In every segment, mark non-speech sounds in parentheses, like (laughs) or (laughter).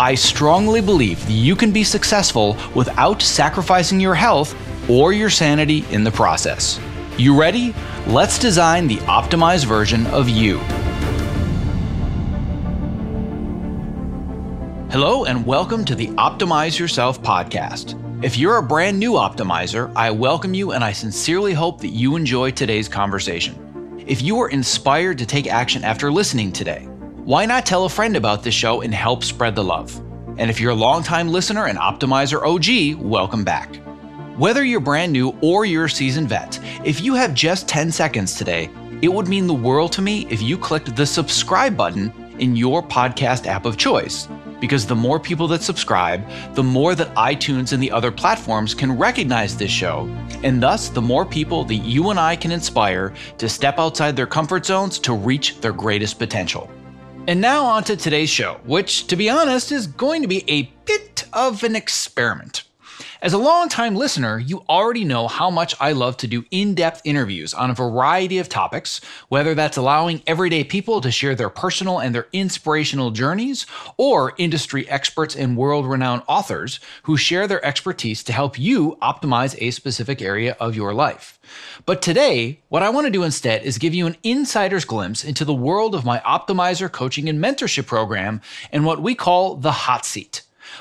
I strongly believe you can be successful without sacrificing your health or your sanity in the process. You ready? Let's design the optimized version of you. Hello, and welcome to the Optimize Yourself podcast. If you're a brand new optimizer, I welcome you and I sincerely hope that you enjoy today's conversation. If you are inspired to take action after listening today, why not tell a friend about this show and help spread the love? And if you're a longtime listener and Optimizer OG, welcome back. Whether you're brand new or you're a seasoned vet, if you have just 10 seconds today, it would mean the world to me if you clicked the subscribe button in your podcast app of choice. Because the more people that subscribe, the more that iTunes and the other platforms can recognize this show, and thus the more people that you and I can inspire to step outside their comfort zones to reach their greatest potential. And now on to today's show, which, to be honest, is going to be a bit of an experiment. As a long-time listener, you already know how much I love to do in depth interviews on a variety of topics, whether that's allowing everyday people to share their personal and their inspirational journeys, or industry experts and world renowned authors who share their expertise to help you optimize a specific area of your life. But today, what I want to do instead is give you an insider's glimpse into the world of my Optimizer coaching and mentorship program and what we call the hot seat.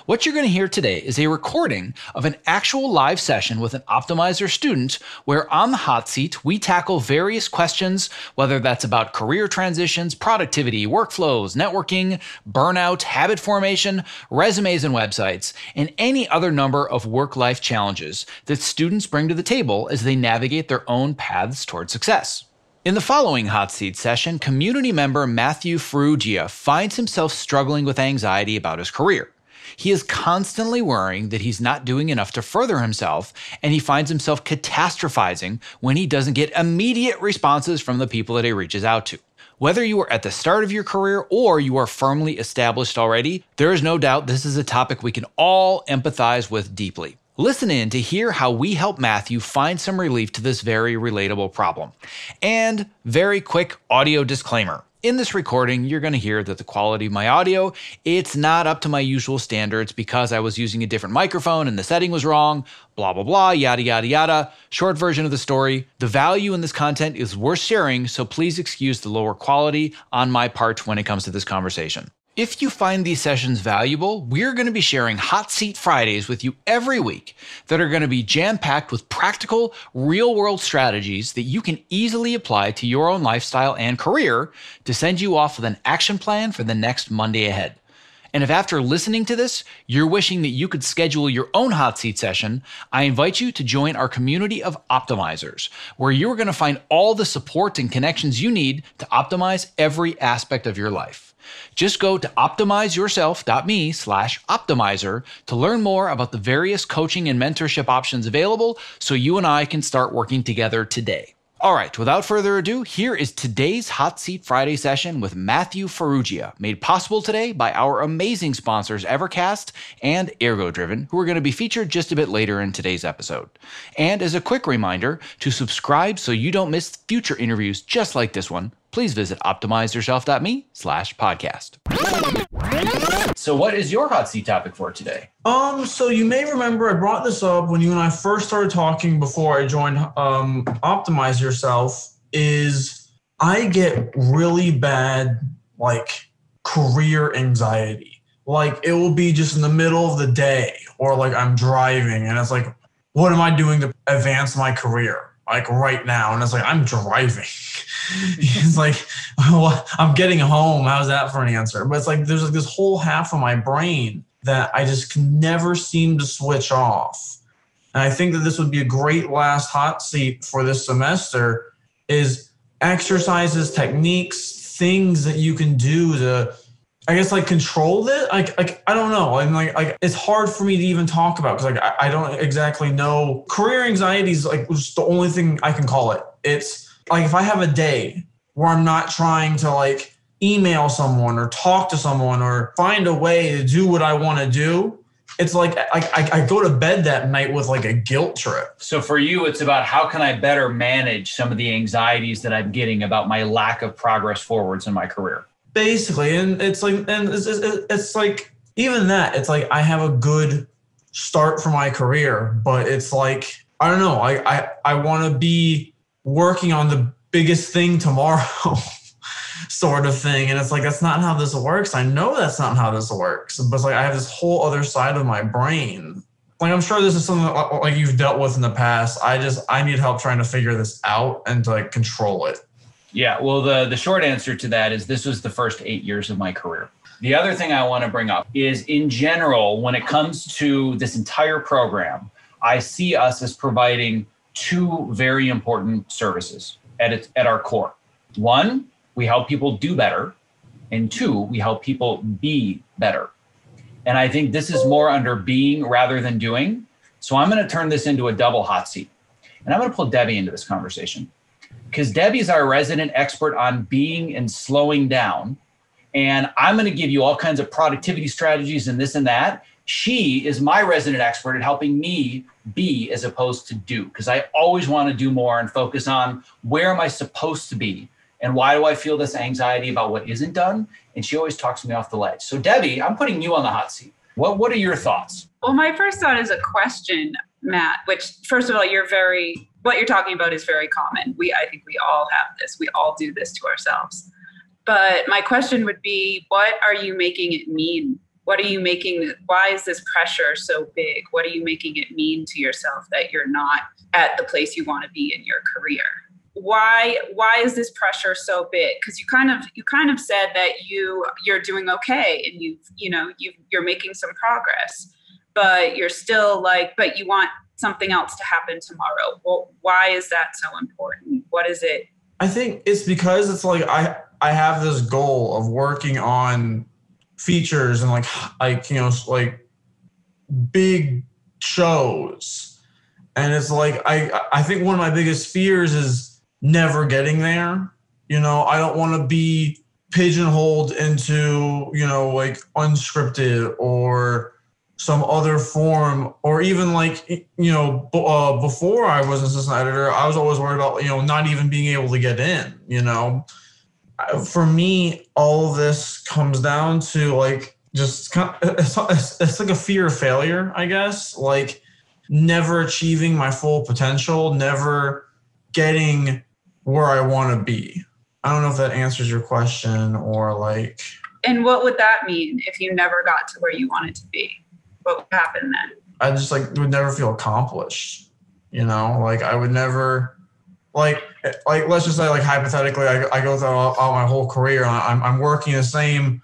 What you're going to hear today is a recording of an actual live session with an Optimizer student where on the hot seat, we tackle various questions, whether that's about career transitions, productivity, workflows, networking, burnout, habit formation, resumes and websites, and any other number of work life challenges that students bring to the table as they navigate their own paths toward success. In the following hot seat session, community member Matthew Ferrugia finds himself struggling with anxiety about his career. He is constantly worrying that he's not doing enough to further himself, and he finds himself catastrophizing when he doesn't get immediate responses from the people that he reaches out to. Whether you are at the start of your career or you are firmly established already, there is no doubt this is a topic we can all empathize with deeply. Listen in to hear how we help Matthew find some relief to this very relatable problem. And very quick audio disclaimer. In this recording, you're going to hear that the quality of my audio, it's not up to my usual standards because I was using a different microphone and the setting was wrong, blah blah blah, yada yada yada. Short version of the story, the value in this content is worth sharing, so please excuse the lower quality on my part when it comes to this conversation. If you find these sessions valuable, we're going to be sharing Hot Seat Fridays with you every week that are going to be jam packed with practical, real world strategies that you can easily apply to your own lifestyle and career to send you off with an action plan for the next Monday ahead. And if after listening to this, you're wishing that you could schedule your own hot seat session, I invite you to join our community of optimizers, where you're going to find all the support and connections you need to optimize every aspect of your life. Just go to optimizeyourself.me slash optimizer to learn more about the various coaching and mentorship options available so you and I can start working together today. All right, without further ado, here is today's Hot Seat Friday session with Matthew Ferrugia, made possible today by our amazing sponsors Evercast and Ergo Driven, who are going to be featured just a bit later in today's episode. And as a quick reminder to subscribe so you don't miss future interviews just like this one, please visit optimizeyourself.me slash podcast. So what is your hot seat topic for today? Um, so you may remember I brought this up when you and I first started talking before I joined um Optimize Yourself is I get really bad like career anxiety. Like it will be just in the middle of the day or like I'm driving and it's like what am I doing to advance my career? Like right now. And it's like I'm driving. (laughs) He's like, well, I'm getting home. How's that for an answer? But it's like there's like this whole half of my brain that I just can never seem to switch off. And I think that this would be a great last hot seat for this semester is exercises, techniques, things that you can do to I guess like control it. Like like I don't know. I'm like like it's hard for me to even talk about because like I, I don't exactly know. Career anxiety is like just the only thing I can call it. It's like if I have a day where I'm not trying to like email someone or talk to someone or find a way to do what I want to do, it's like I, I, I, go to bed that night with like a guilt trip. So for you, it's about how can I better manage some of the anxieties that I'm getting about my lack of progress forwards in my career basically and it's like and it's, it's, it's like even that it's like i have a good start for my career but it's like i don't know i i, I want to be working on the biggest thing tomorrow (laughs) sort of thing and it's like that's not how this works. I know that's not how this works but it's like i have this whole other side of my brain. Like i'm sure this is something like you've dealt with in the past. I just i need help trying to figure this out and to like control it yeah, well, the the short answer to that is this was the first eight years of my career. The other thing I want to bring up is, in general, when it comes to this entire program, I see us as providing two very important services at its, at our core. One, we help people do better, and two, we help people be better. And I think this is more under being rather than doing. So I'm going to turn this into a double hot seat, and I'm going to pull Debbie into this conversation because Debbie's our resident expert on being and slowing down. And I'm going to give you all kinds of productivity strategies and this and that. She is my resident expert at helping me be as opposed to do, because I always want to do more and focus on where am I supposed to be and why do I feel this anxiety about what isn't done? And she always talks me off the ledge. So, Debbie, I'm putting you on the hot seat. What, what are your thoughts? Well, my first thought is a question, Matt, which, first of all, you're very what you're talking about is very common. We, I think we all have this. We all do this to ourselves. But my question would be, what are you making it mean? What are you making? Why is this pressure so big? What are you making it mean to yourself that you're not at the place you want to be in your career? Why why is this pressure so big? Because you kind of you kind of said that you you're doing okay and you you know you you're making some progress, but you're still like but you want something else to happen tomorrow. Well, why is that so important? What is it? I think it's because it's like I I have this goal of working on features and like like you know like big shows. And it's like I I think one of my biggest fears is never getting there. You know, I don't want to be pigeonholed into, you know, like unscripted or some other form or even like you know uh, before i was an assistant editor i was always worried about you know not even being able to get in you know? For me all of this comes down to like just it's, it's like a fear of failure i guess. Like never achieving my full potential never getting where i want to be. I don't know if that answers your question or like and what would that mean if you never got to where you wanted to be what would happen then? I just like would never feel accomplished. You know, like I would never like like let's just say like hypothetically I, I go through all, all my whole career and I'm I'm working the same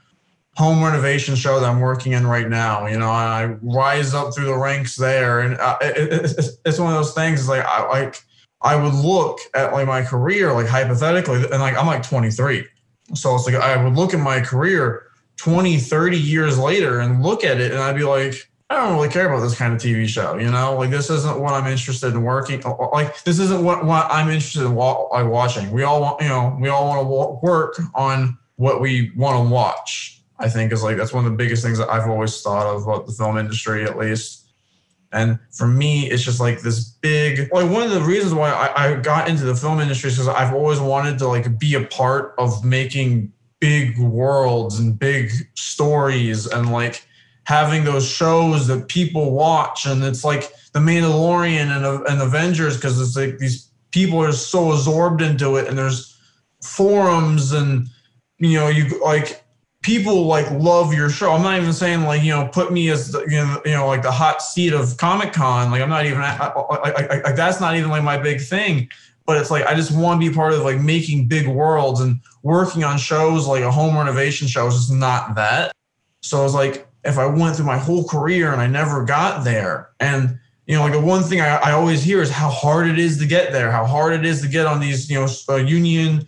home renovation show that I'm working in right now. You know, I rise up through the ranks there, and uh, it, it, it's one of those things. It's like I like I would look at like my career like hypothetically, and like I'm like 23, so it's like I would look at my career 20, 30 years later and look at it and I'd be like, I don't really care about this kind of TV show, you know. Like this isn't what I'm interested in working. Uh, uh, like this isn't what, what I'm interested in wa- like watching. We all want, you know, we all want to wa- work on what we want to watch. I think is like that's one of the biggest things that I've always thought of about the film industry, at least. And for me, it's just like this big. Like one of the reasons why I, I got into the film industry is because I've always wanted to like be a part of making big worlds and big stories and like having those shows that people watch and it's like the Mandalorian and, and Avengers because it's like these people are so absorbed into it and there's forums and you know you like people like love your show. I'm not even saying like you know put me as the, you know you know like the hot seat of Comic Con. Like I'm not even I, I, that's not even like my big thing but it's like I just want to be part of like making big worlds and working on shows like a home renovation show is just not that. So I was like, if I went through my whole career and I never got there, and you know, like the one thing I, I always hear is how hard it is to get there, how hard it is to get on these, you know, uh, union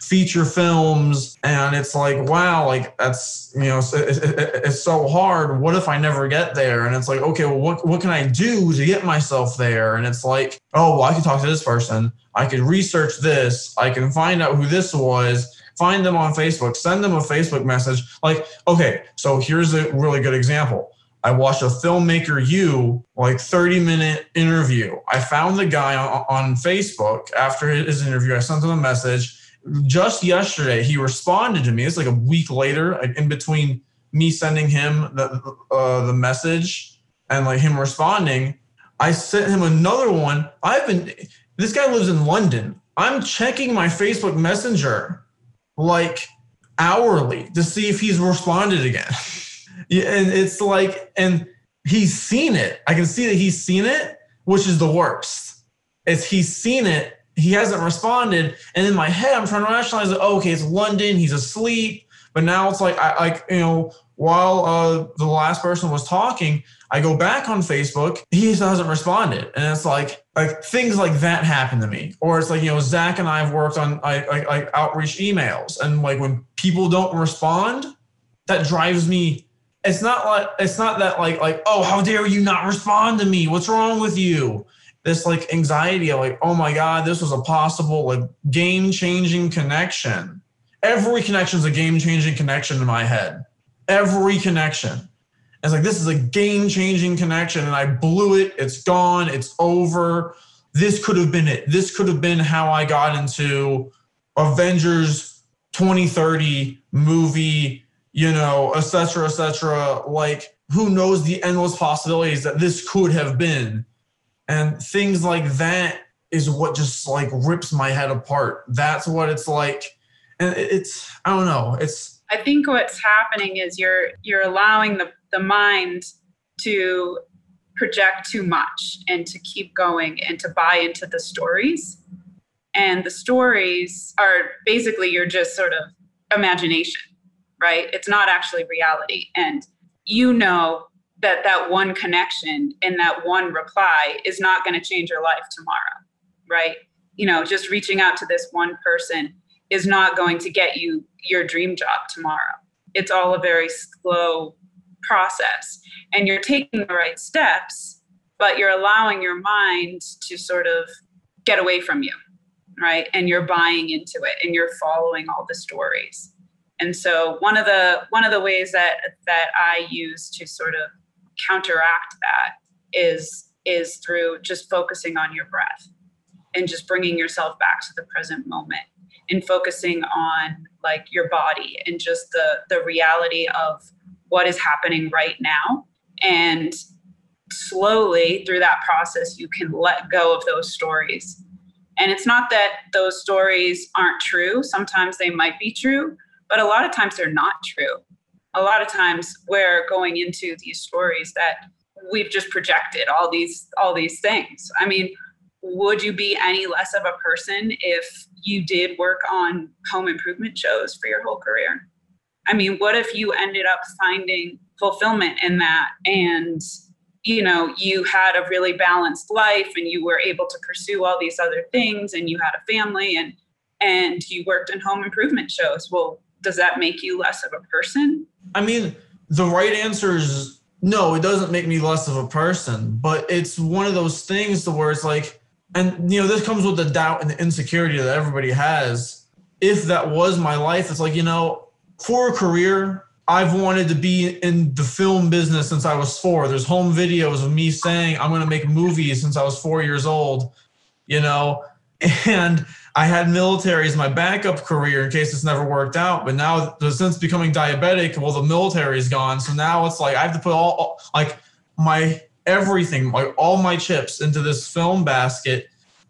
feature films and it's like wow like that's you know it's, it's, so hard. What if i never get there? And it's like okay well what, what can i do to get myself there? And it's like oh well i can talk to this person. I can research this. I can find out who this was. Find them on facebook. Send them a facebook message. Like okay so here's a really good example. I watched a filmmaker you like 30 minute interview. I found the guy on, on Facebook after his interview. I sent him a message just yesterday he responded to me. It's like a week later in between me sending him the uh, the message and like him responding i sent him another one. I've been this guy lives in london. I'm checking my facebook messenger like hourly to see if he's responded again. (laughs) And it's like and he's seen it. I can see that he's seen it which is the worst. Is he's seen it he hasn't responded. And in my head, I'm trying to rationalize it. Oh, okay, it's London. He's asleep. But now it's like I like you know while uh, the last person was talking, I go back on Facebook. He still hasn't responded, and it's like like things like that happen to me. Or it's like you know Zach and I have worked on like like outreach emails, and like when people don't respond, that drives me. It's not like it's not that like like oh how dare you not respond to me? What's wrong with you? This like anxiety of like, oh my God, this was a possible like game changing connection. Every connection is a game changing connection in my head. Every connection. It's like this is a game changing connection and I blew it. It's gone. It's over. This could have been it. This could have been how I got into Avengers 2030 movie, you know, etc., etc. Like, who knows the endless possibilities that this could have been and things like that is what just like rips my head apart. That's what it's like. And it's i don't know. It's i think what's happening is you're you're allowing the the mind to project too much and to keep going and to buy into the stories. And the stories are basically you're just sort of imagination right? It's not actually reality. And you know that that one connection and that one reply is not going to change your life tomorrow right? You know just reaching out to this one person is not going to get you your dream job tomorrow. It's all a very slow process and you're taking the right steps but you're allowing your mind to sort of get away from you right? And you're buying into it and you're following all the stories. And so one of the one of the ways that that i use to sort of counteract that is is through just focusing on your breath and just bringing yourself back to the present moment and focusing on like your body and just the the reality of what is happening right now. And slowly through that process you can let go of those stories. And it's not that those stories aren't true. Sometimes they might be true but a lot of times they're not true a lot of times we're going into these stories that we've just projected all these all these things. I mean would you be any less of a person if you did work on home improvement shows for your whole career? I mean what if you ended up finding fulfillment in that and you know you had a really balanced life and you were able to pursue all these other things and you had a family and and you worked in home improvement shows? Well does that make you less of a person? I mean, the right answer is no, it doesn't make me less of a person, but it's one of those things to where it's like, and you know, this comes with the doubt and the insecurity that everybody has. If that was my life, it's like, you know, for a career, I've wanted to be in the film business since I was four. There's home videos of me saying I'm going to make movies since I was four years old, you know, (laughs) and I had military as my backup career in case this never worked out. But now, since becoming diabetic, well, the military's gone. So now it's like I have to put all, all like my everything, like all my chips into this film basket.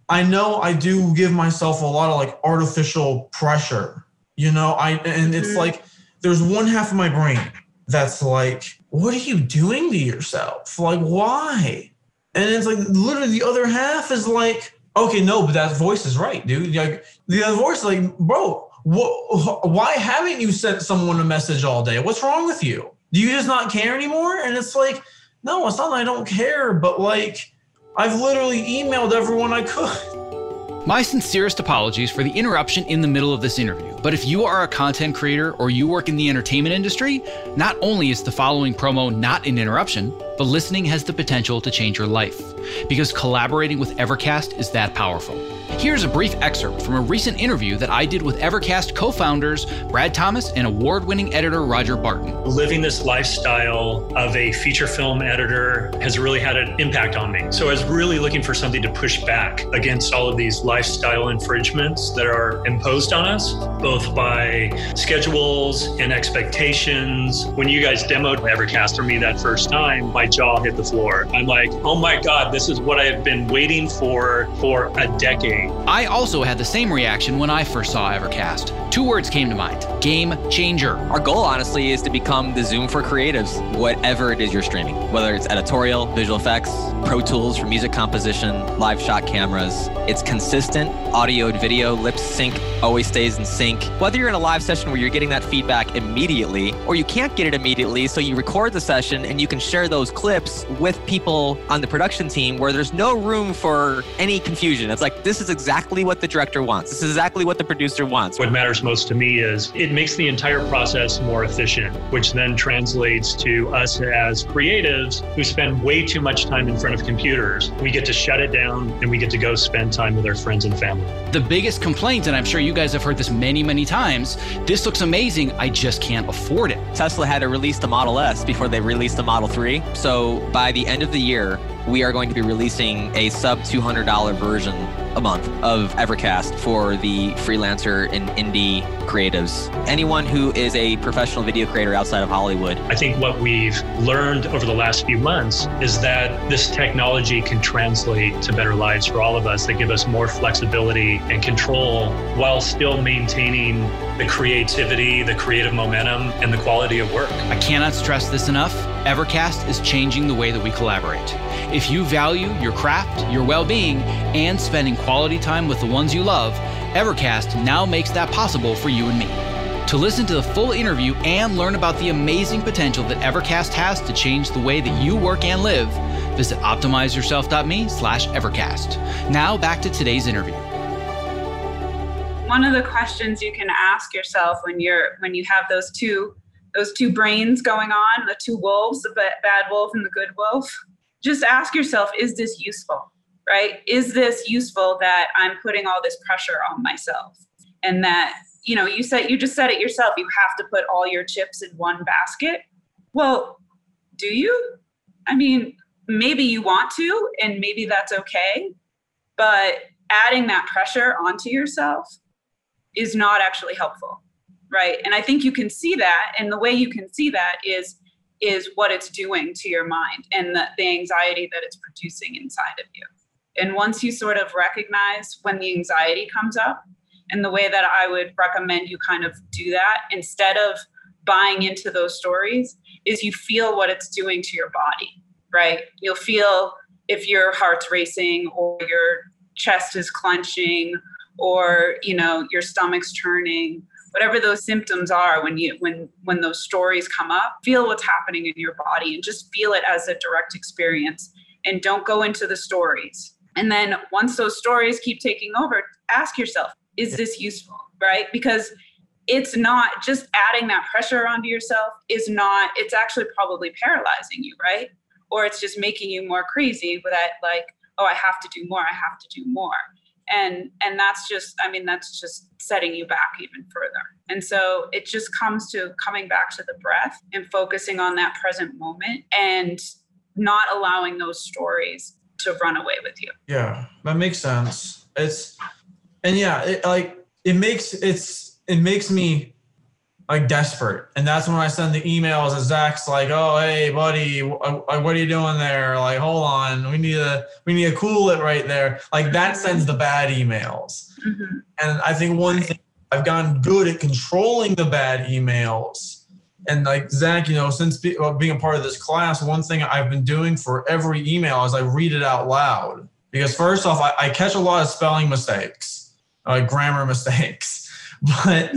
I know I do give myself a lot of like artificial pressure, you know. I and it's mm-hmm. like there's one half of my brain that's like, what are you doing to yourself? Like, why? And it's like literally the other half is like Okay, no, but that voice is right, dude. Like the other voice, like, bro, what, why haven't you sent someone a message all day? What's wrong with you? Do you just not care anymore? And it's like, no, it's not I don't care, but like, I've literally emailed everyone I could. My sincerest apologies for the interruption in the middle of this interview, but if you are a content creator or you work in the entertainment industry, not only is the following promo not an interruption, but listening has the potential to change your life because collaborating with Evercast is that powerful. Here's a brief excerpt from a recent interview that I did with Evercast co founders Brad Thomas and award winning editor Roger Barton. Living this lifestyle of a feature film editor has really had an impact on me. So I was really looking for something to push back against all of these lifestyle infringements that are imposed on us, both by schedules and expectations. When you guys demoed Evercast for me that first time, my jaw hit the floor. I'm like, oh my God, this is what I have been waiting for for a decade. I also had the same reaction when I first saw Evercast. Two words came to mind game changer. Our goal, honestly, is to become the Zoom for creatives, whatever it is you're streaming, whether it's editorial, visual effects, Pro Tools for music composition, live shot cameras. It's consistent audio and video, lip sync always stays in sync. Whether you're in a live session where you're getting that feedback immediately, or you can't get it immediately, so you record the session and you can share those clips with people on the production team where there's no room for any confusion. It's like, this is exactly what the director wants. This is exactly what the producer wants. What matters most to me is it makes the entire process more efficient, which then translates to us as creatives who spend way too much time in front of computers. We get to shut it down and we get to go spend time with our friends and family. The biggest complaint, and I'm sure you guys have heard this many, many times this looks amazing, I just can't afford it. Tesla had to release the Model S before they released the Model 3. So by the end of the year, we are going to be releasing a sub $200 version a month of Evercast for the freelancer and indie creatives. Anyone who is a professional video creator outside of Hollywood. I think what we've learned over the last few months is that this technology can translate to better lives for all of us that give us more flexibility and control while still maintaining the creativity, the creative momentum, and the quality of work. I cannot stress this enough. Evercast is changing the way that we collaborate. If you value your craft, your well being, and spending quality time with the ones you love, Evercast now makes that possible for you and me. To listen to the full interview and learn about the amazing potential that Evercast has to change the way that you work and live, visit optimizeyourself.me slash Evercast. Now back to today's interview. One of the questions you can ask yourself when you're when you have those two those two brains going on, the two wolves, the bad wolf and the good wolf, just ask yourself, is this useful? Right? Is this useful that I'm putting all this pressure on myself? And that, you know, you said you just said it yourself, you have to put all your chips in one basket. Well, do you? I mean, maybe you want to, and maybe that's okay. But adding that pressure onto yourself is not actually helpful right? And i think you can see that and the way you can see that is is what it's doing to your mind and the, the anxiety that it's producing inside of you. And once you sort of recognize when the anxiety comes up and the way that i would recommend you kind of do that instead of buying into those stories is you feel what it's doing to your body right? You'll feel if your heart's racing or your chest is clenching or you know your stomach's churning whatever those symptoms are when you when when those stories come up feel what's happening in your body and just feel it as a direct experience and don't go into the stories. And then once those stories keep taking over ask yourself is this useful right? Because it's not just adding that pressure onto yourself is not it's actually probably paralyzing you right? Or it's just making you more crazy with that like oh i have to do more i have to do more and and that's just i mean that's just setting you back even further. And so it just comes to coming back to the breath and focusing on that present moment and not allowing those stories to run away with you. Yeah that makes sense. It's and yeah it like it makes it's it makes me like desperate. And that's when I send the emails and Zach's like, "Oh, hey, buddy, what are you doing there? Like, hold on, we need to we need to cool it right there." Like that sends the bad emails. Mm-hmm. And I think one thing I've gotten good at controlling the bad emails. And like Zach, you know, since be, well, being a part of this class, one thing I've been doing for every email is I read it out loud. Because first off, I, I catch a lot of spelling mistakes, like grammar mistakes, (laughs) but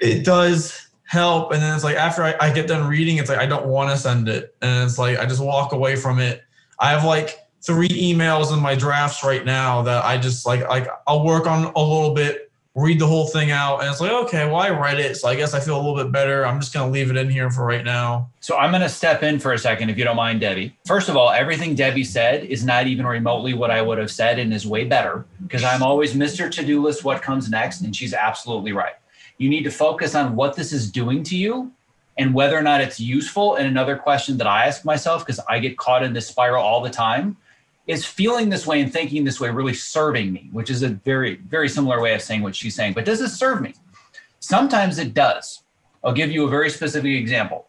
it does help. And then it's like after I, I get done reading, it's like I don't want to send it. And it's like I just walk away from it. I have like three emails in my drafts right now that I just like like I'll work on a little bit, read the whole thing out, and it's like okay, well I read it, so I guess I feel a little bit better. I'm just gonna leave it in here for right now. So I'm to step in for a second, if you don't mind, Debbie. First of all, everything Debbie said is not even remotely what I would have said and is way better because I'm always Mr. To Do List, what comes next? And she's absolutely right. You need to focus on what this is doing to you and whether or not it's useful. And another question that I ask myself, because I get caught in this spiral all the time, is feeling this way and thinking this way really serving me, which is a very, very similar way of saying what she's saying. But does it serve me? Sometimes it does. I'll give you a very specific example.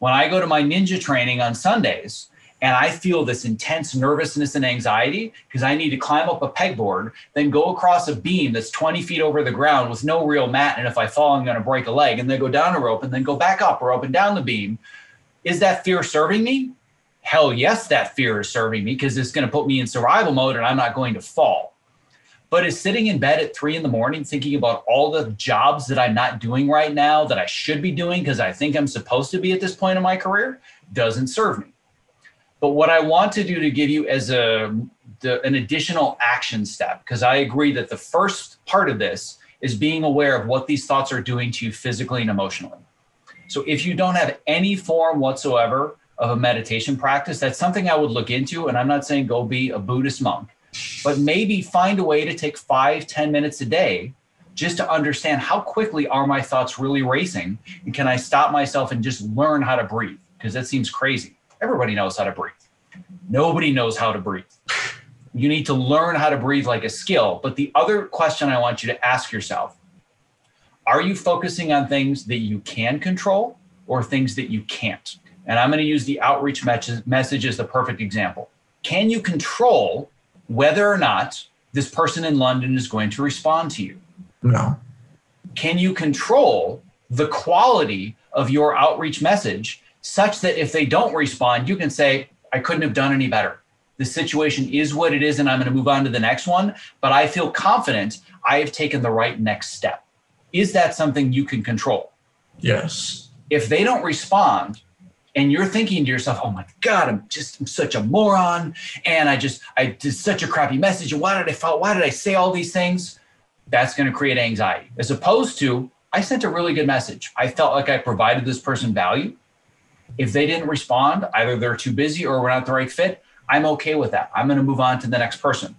When I go to my ninja training on Sundays, and I feel this intense nervousness and anxiety because I need to climb up a pegboard, then go across a beam that's 20 feet over the ground with no real mat. And if I fall, I'm going to break a leg, and then go down a rope and then go back up or up and down the beam. Is that fear serving me? Hell yes, that fear is serving me because it's going to put me in survival mode and I'm not going to fall. But is sitting in bed at three in the morning thinking about all the jobs that I'm not doing right now that I should be doing because I think I'm supposed to be at this point in my career doesn't serve me. But what I want to do to give you as a the, an additional action step, because I agree that the first part of this is being aware of what these thoughts are doing to you physically and emotionally. So if you don't have any form whatsoever of a meditation practice, that's something I would look into. And I'm not saying go be a Buddhist monk, but maybe find a way to take five, ten minutes a day just to understand how quickly are my thoughts really racing and can I stop myself and just learn how to breathe? Because that seems crazy. Everybody knows how to breathe. Nobody knows how to breathe. You need to learn how to breathe like a skill. But the other question I want you to ask yourself are you focusing on things that you can control or things that you can't? And I'm going to use the outreach message as the perfect example. Can you control whether or not this person in London is going to respond to you? No. Can you control the quality of your outreach message such that if they don't respond, you can say, I couldn't have done any better. The situation is what it is, and I'm going to move on to the next one. But I feel confident I have taken the right next step. Is that something you can control? Yes. If they don't respond, and you're thinking to yourself, "Oh my God, I'm just I'm such a moron," and I just I did such a crappy message, and why did I fall? Why did I say all these things? That's going to create anxiety, as opposed to I sent a really good message. I felt like I provided this person value. If they didn't respond, either they're too busy or we're not the right fit, I'm okay with that. I'm going to move on to the next person.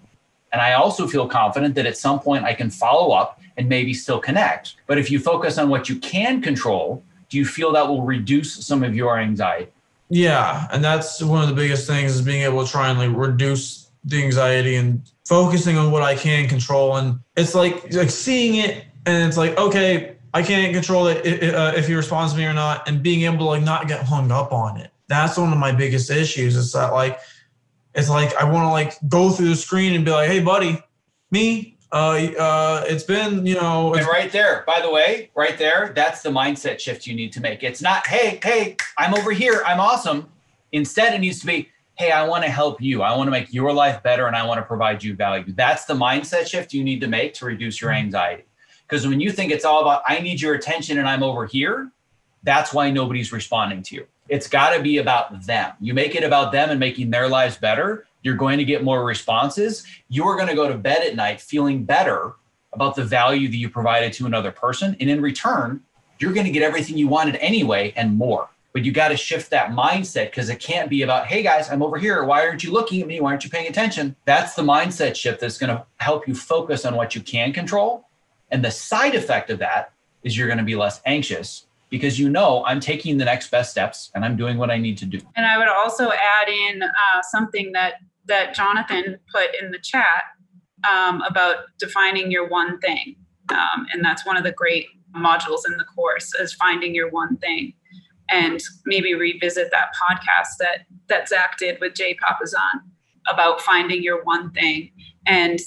And I also feel confident that at some point I can follow up and maybe still connect. But if you focus on what you can control, do you feel that will reduce some of your anxiety? Yeah, and that's one of the biggest things is being able to try and like reduce the anxiety and focusing on what I can control. And it's like like seeing it, and it's like okay, I can't control it if, uh, if he responds to me or not, and being able to like not get hung up on it. That's one of my biggest issues. Is that like it's like I want to like go through the screen and be like, "Hey, buddy, me, uh, uh, it's been you know." And right there, by the way, right there, that's the mindset shift you need to make. It's not, "Hey, hey, I'm over here, I'm awesome." Instead, it needs to be, "Hey, I want to help you. I want to make your life better, and I want to provide you value." That's the mindset shift you need to make to reduce your anxiety. Because when you think it's all about, I need your attention and I'm over here, that's why nobody's responding to you. It's got to be about them. You make it about them and making their lives better, you're going to get more responses. You're going to go to bed at night feeling better about the value that you provided to another person. And in return, you're going to get everything you wanted anyway and more. But you got to shift that mindset because it can't be about, hey guys, I'm over here. Why aren't you looking at me? Why aren't you paying attention? That's the mindset shift that's going to help you focus on what you can control and the side effect of that is you're going to be less anxious because you know I'm taking the next best steps and I'm doing what I need to do. And I would also add in uh, something that that Jonathan put in the chat um, about defining your one thing, um, and that's one of the great modules in the course is finding your one thing, and maybe revisit that podcast that that Zach did with Jay Papasan about finding your one thing. And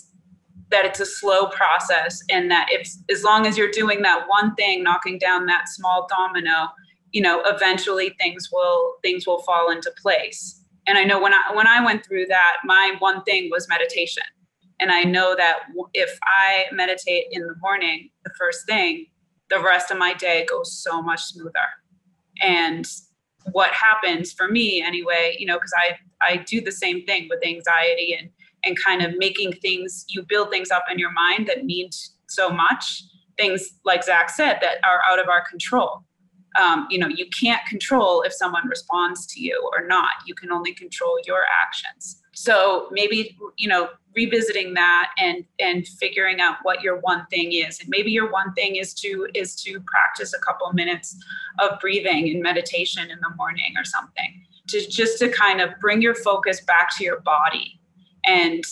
that it's a slow process and that if as long as you're doing that one thing knocking down that small domino you know eventually things will things will fall into place. And i know when i when i went through that my one thing was meditation. And i know that if i meditate in the morning the first thing the rest of my day goes so much smoother. And what happens for me anyway, you know, because I I do the same thing with anxiety and and kind of making things you build things up in your mind that mean so much. Things like zach said that are out of our control. Um, you know you can't control if someone responds to you or not. You can only control your actions. So maybe you know revisiting that and and figuring out what your one thing is. And maybe your one thing is to is to practice a couple minutes of breathing and meditation in the morning or something to just to kind of bring your focus back to your body and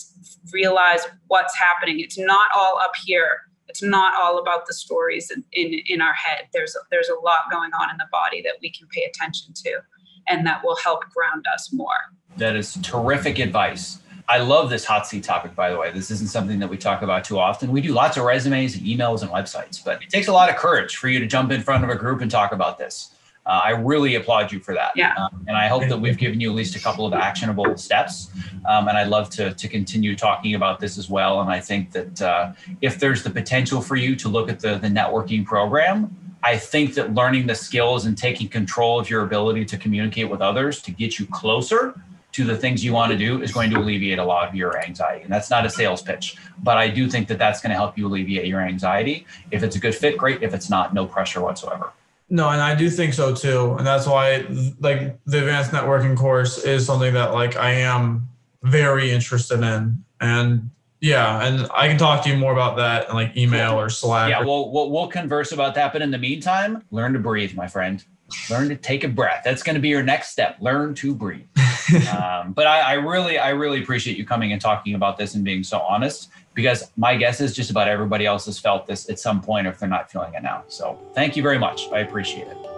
realize what's happening it's not all up here it's not all about the stories in, in, in our head. There's there's a lot going on in the body that we can pay attention to, and that will help ground us more. That is terrific advice. I love this hot seat topic, by the way. This isn't something that we talk about too often. We do lots of resumes and emails and websites, but it takes a lot of courage for you to jump in front of a group and talk about this uh, I really applaud you for that. Yeah. Um, and I hope that we've given you at least a couple of actionable steps. Um, and I'd love to, to continue talking about this as well. And I think that uh, if there's the potential for you to look at the, the networking program, I think that learning the skills and taking control of your ability to communicate with others to get you closer to the things you want to do is going to alleviate a lot of your anxiety. And that's not a sales pitch, but I do think that that's going to help you alleviate your anxiety. If it's a good fit, great. If it's not, no pressure whatsoever. No, and I do think so too. And that's why like the advanced networking course is something that like I am very interested in. And yeah, and I can talk to you more about that in like email or Slack. Yeah, or- we'll, we'll we'll converse about that. But in the meantime, learn to breathe, my friend. Learn to take a breath. That's going to be your next step. Learn to breathe. (laughs) um, but I, I really, I really appreciate you coming and talking about this and being so honest because my guess is just about everybody else has felt this at some point if they're not feeling it now. So thank you very much. I appreciate it.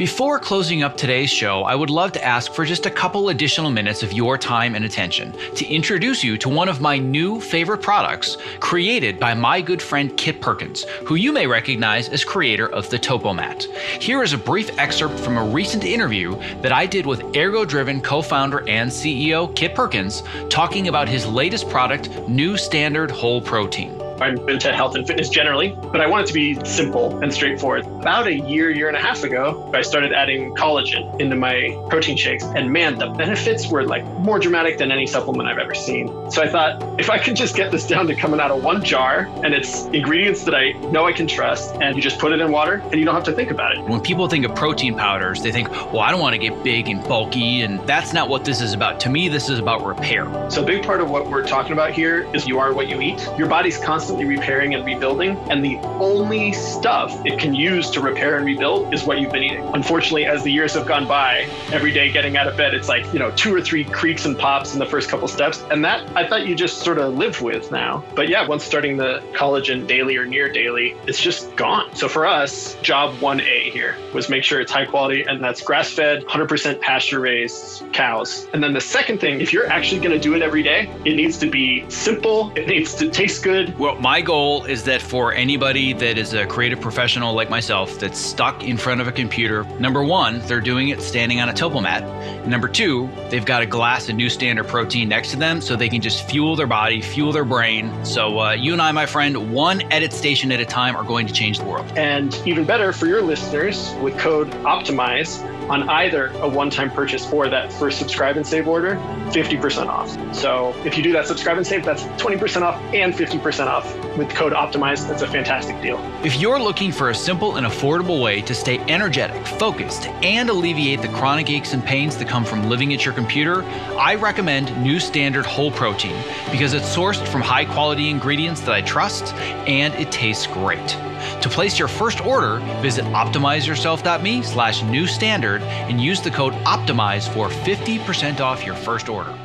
Before closing up today's show, I would love to ask for just a couple additional minutes of your time and attention to introduce you to one of my new favorite products created by my good friend Kit Perkins, who you may recognize as creator of the Topomat. Here is a brief excerpt from a recent interview that I did with Ergo Driven co founder and CEO Kit Perkins talking about his latest product, New Standard Whole Protein. I'm into health and fitness generally, but I want it to be simple and straightforward. About a year, year and a half ago, I started adding collagen into my protein shakes. And man, the benefits were like more dramatic than any supplement I've ever seen. So I thought if I can just get this down to coming out of one jar and it's ingredients that I know I can trust, and you just put it in water and you don't have to think about it. When people think of protein powders, they think, well, I don't want to get big and bulky. And that's not what this is about. To me, this is about repair. So a big part of what we're talking about here is you are what you eat. Your body's constantly constantly repairing and rebuilding. And the only stuff it can use to repair and rebuild is what you've been eating. Unfortunately, as the years have gone by, every day getting out of bed, it's like, you know, two or three creaks and pops in the first couple steps. And that I thought you just sort of lived with now. But yeah, once starting the collagen daily or near daily, it's just gone. So for us, job 1A here was make sure it's high quality and that's grass fed, 100% pasture raised cows. And then the second thing, if you're actually going to do it every day, it needs to be simple, it needs to taste good. Well, my goal is that for anybody that is a creative professional like myself that's stuck in front of a computer, number one, they're doing it standing on a Topomat. Number two, they've got a glass of new standard protein next to them so they can just fuel their body, fuel their brain. So uh, you and I, my friend, one edit station at a time are going to change the world. And even better for your listeners, with code OPTIMIZE on either a one-time purchase or that first subscribe and save order, 50% off. So if you do that subscribe and save, that's 20% off and 50% off with code OPTIMIZE. That's a fantastic deal. If you're looking for a simple and affordable way to stay energetic, focused, and alleviate the chronic aches and pains that come from living at your computer, I recommend New Standard Whole Protein because it's sourced from high quality ingredients that I trust and it tastes great. To place your first order, visit optimizeyourself.me slash new standard and use the code OPTIMIZE for 50% off your first order.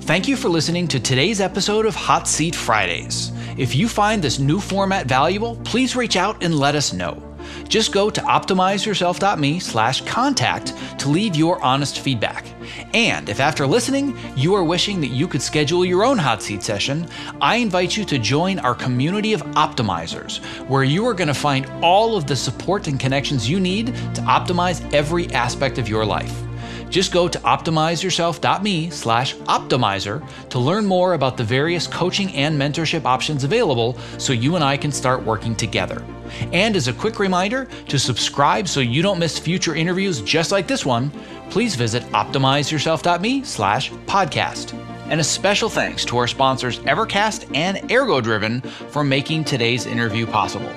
Thank you for listening to today's episode of Hot Seat Fridays. If you find this new format valuable, please reach out and let us know. Just go to optimizeyourself.me slash contact to leave your honest feedback. And if after listening, you are wishing that you could schedule your own hot seat session, I invite you to join our community of optimizers, where you are going to find all of the support and connections you need to optimize every aspect of your life. Just go to optimizeyourself.me slash optimizer to learn more about the various coaching and mentorship options available so you and I can start working together. And as a quick reminder to subscribe so you don't miss future interviews just like this one, please visit optimizeyourself.me slash podcast. And a special thanks to our sponsors Evercast and ErgoDriven for making today's interview possible.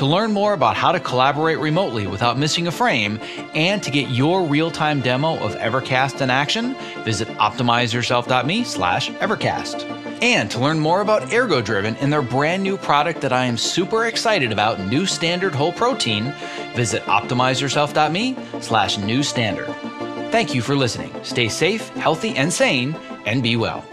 To learn more about how to collaborate remotely without missing a frame and to get your real-time demo of Evercast in action, visit optimizeyourself.me slash Evercast. And to learn more about ErgoDriven and their brand new product that I am super excited about, New Standard Whole Protein, visit optimizeyourself.me slash new standard. Thank you for listening. Stay safe, healthy, and sane, and be well.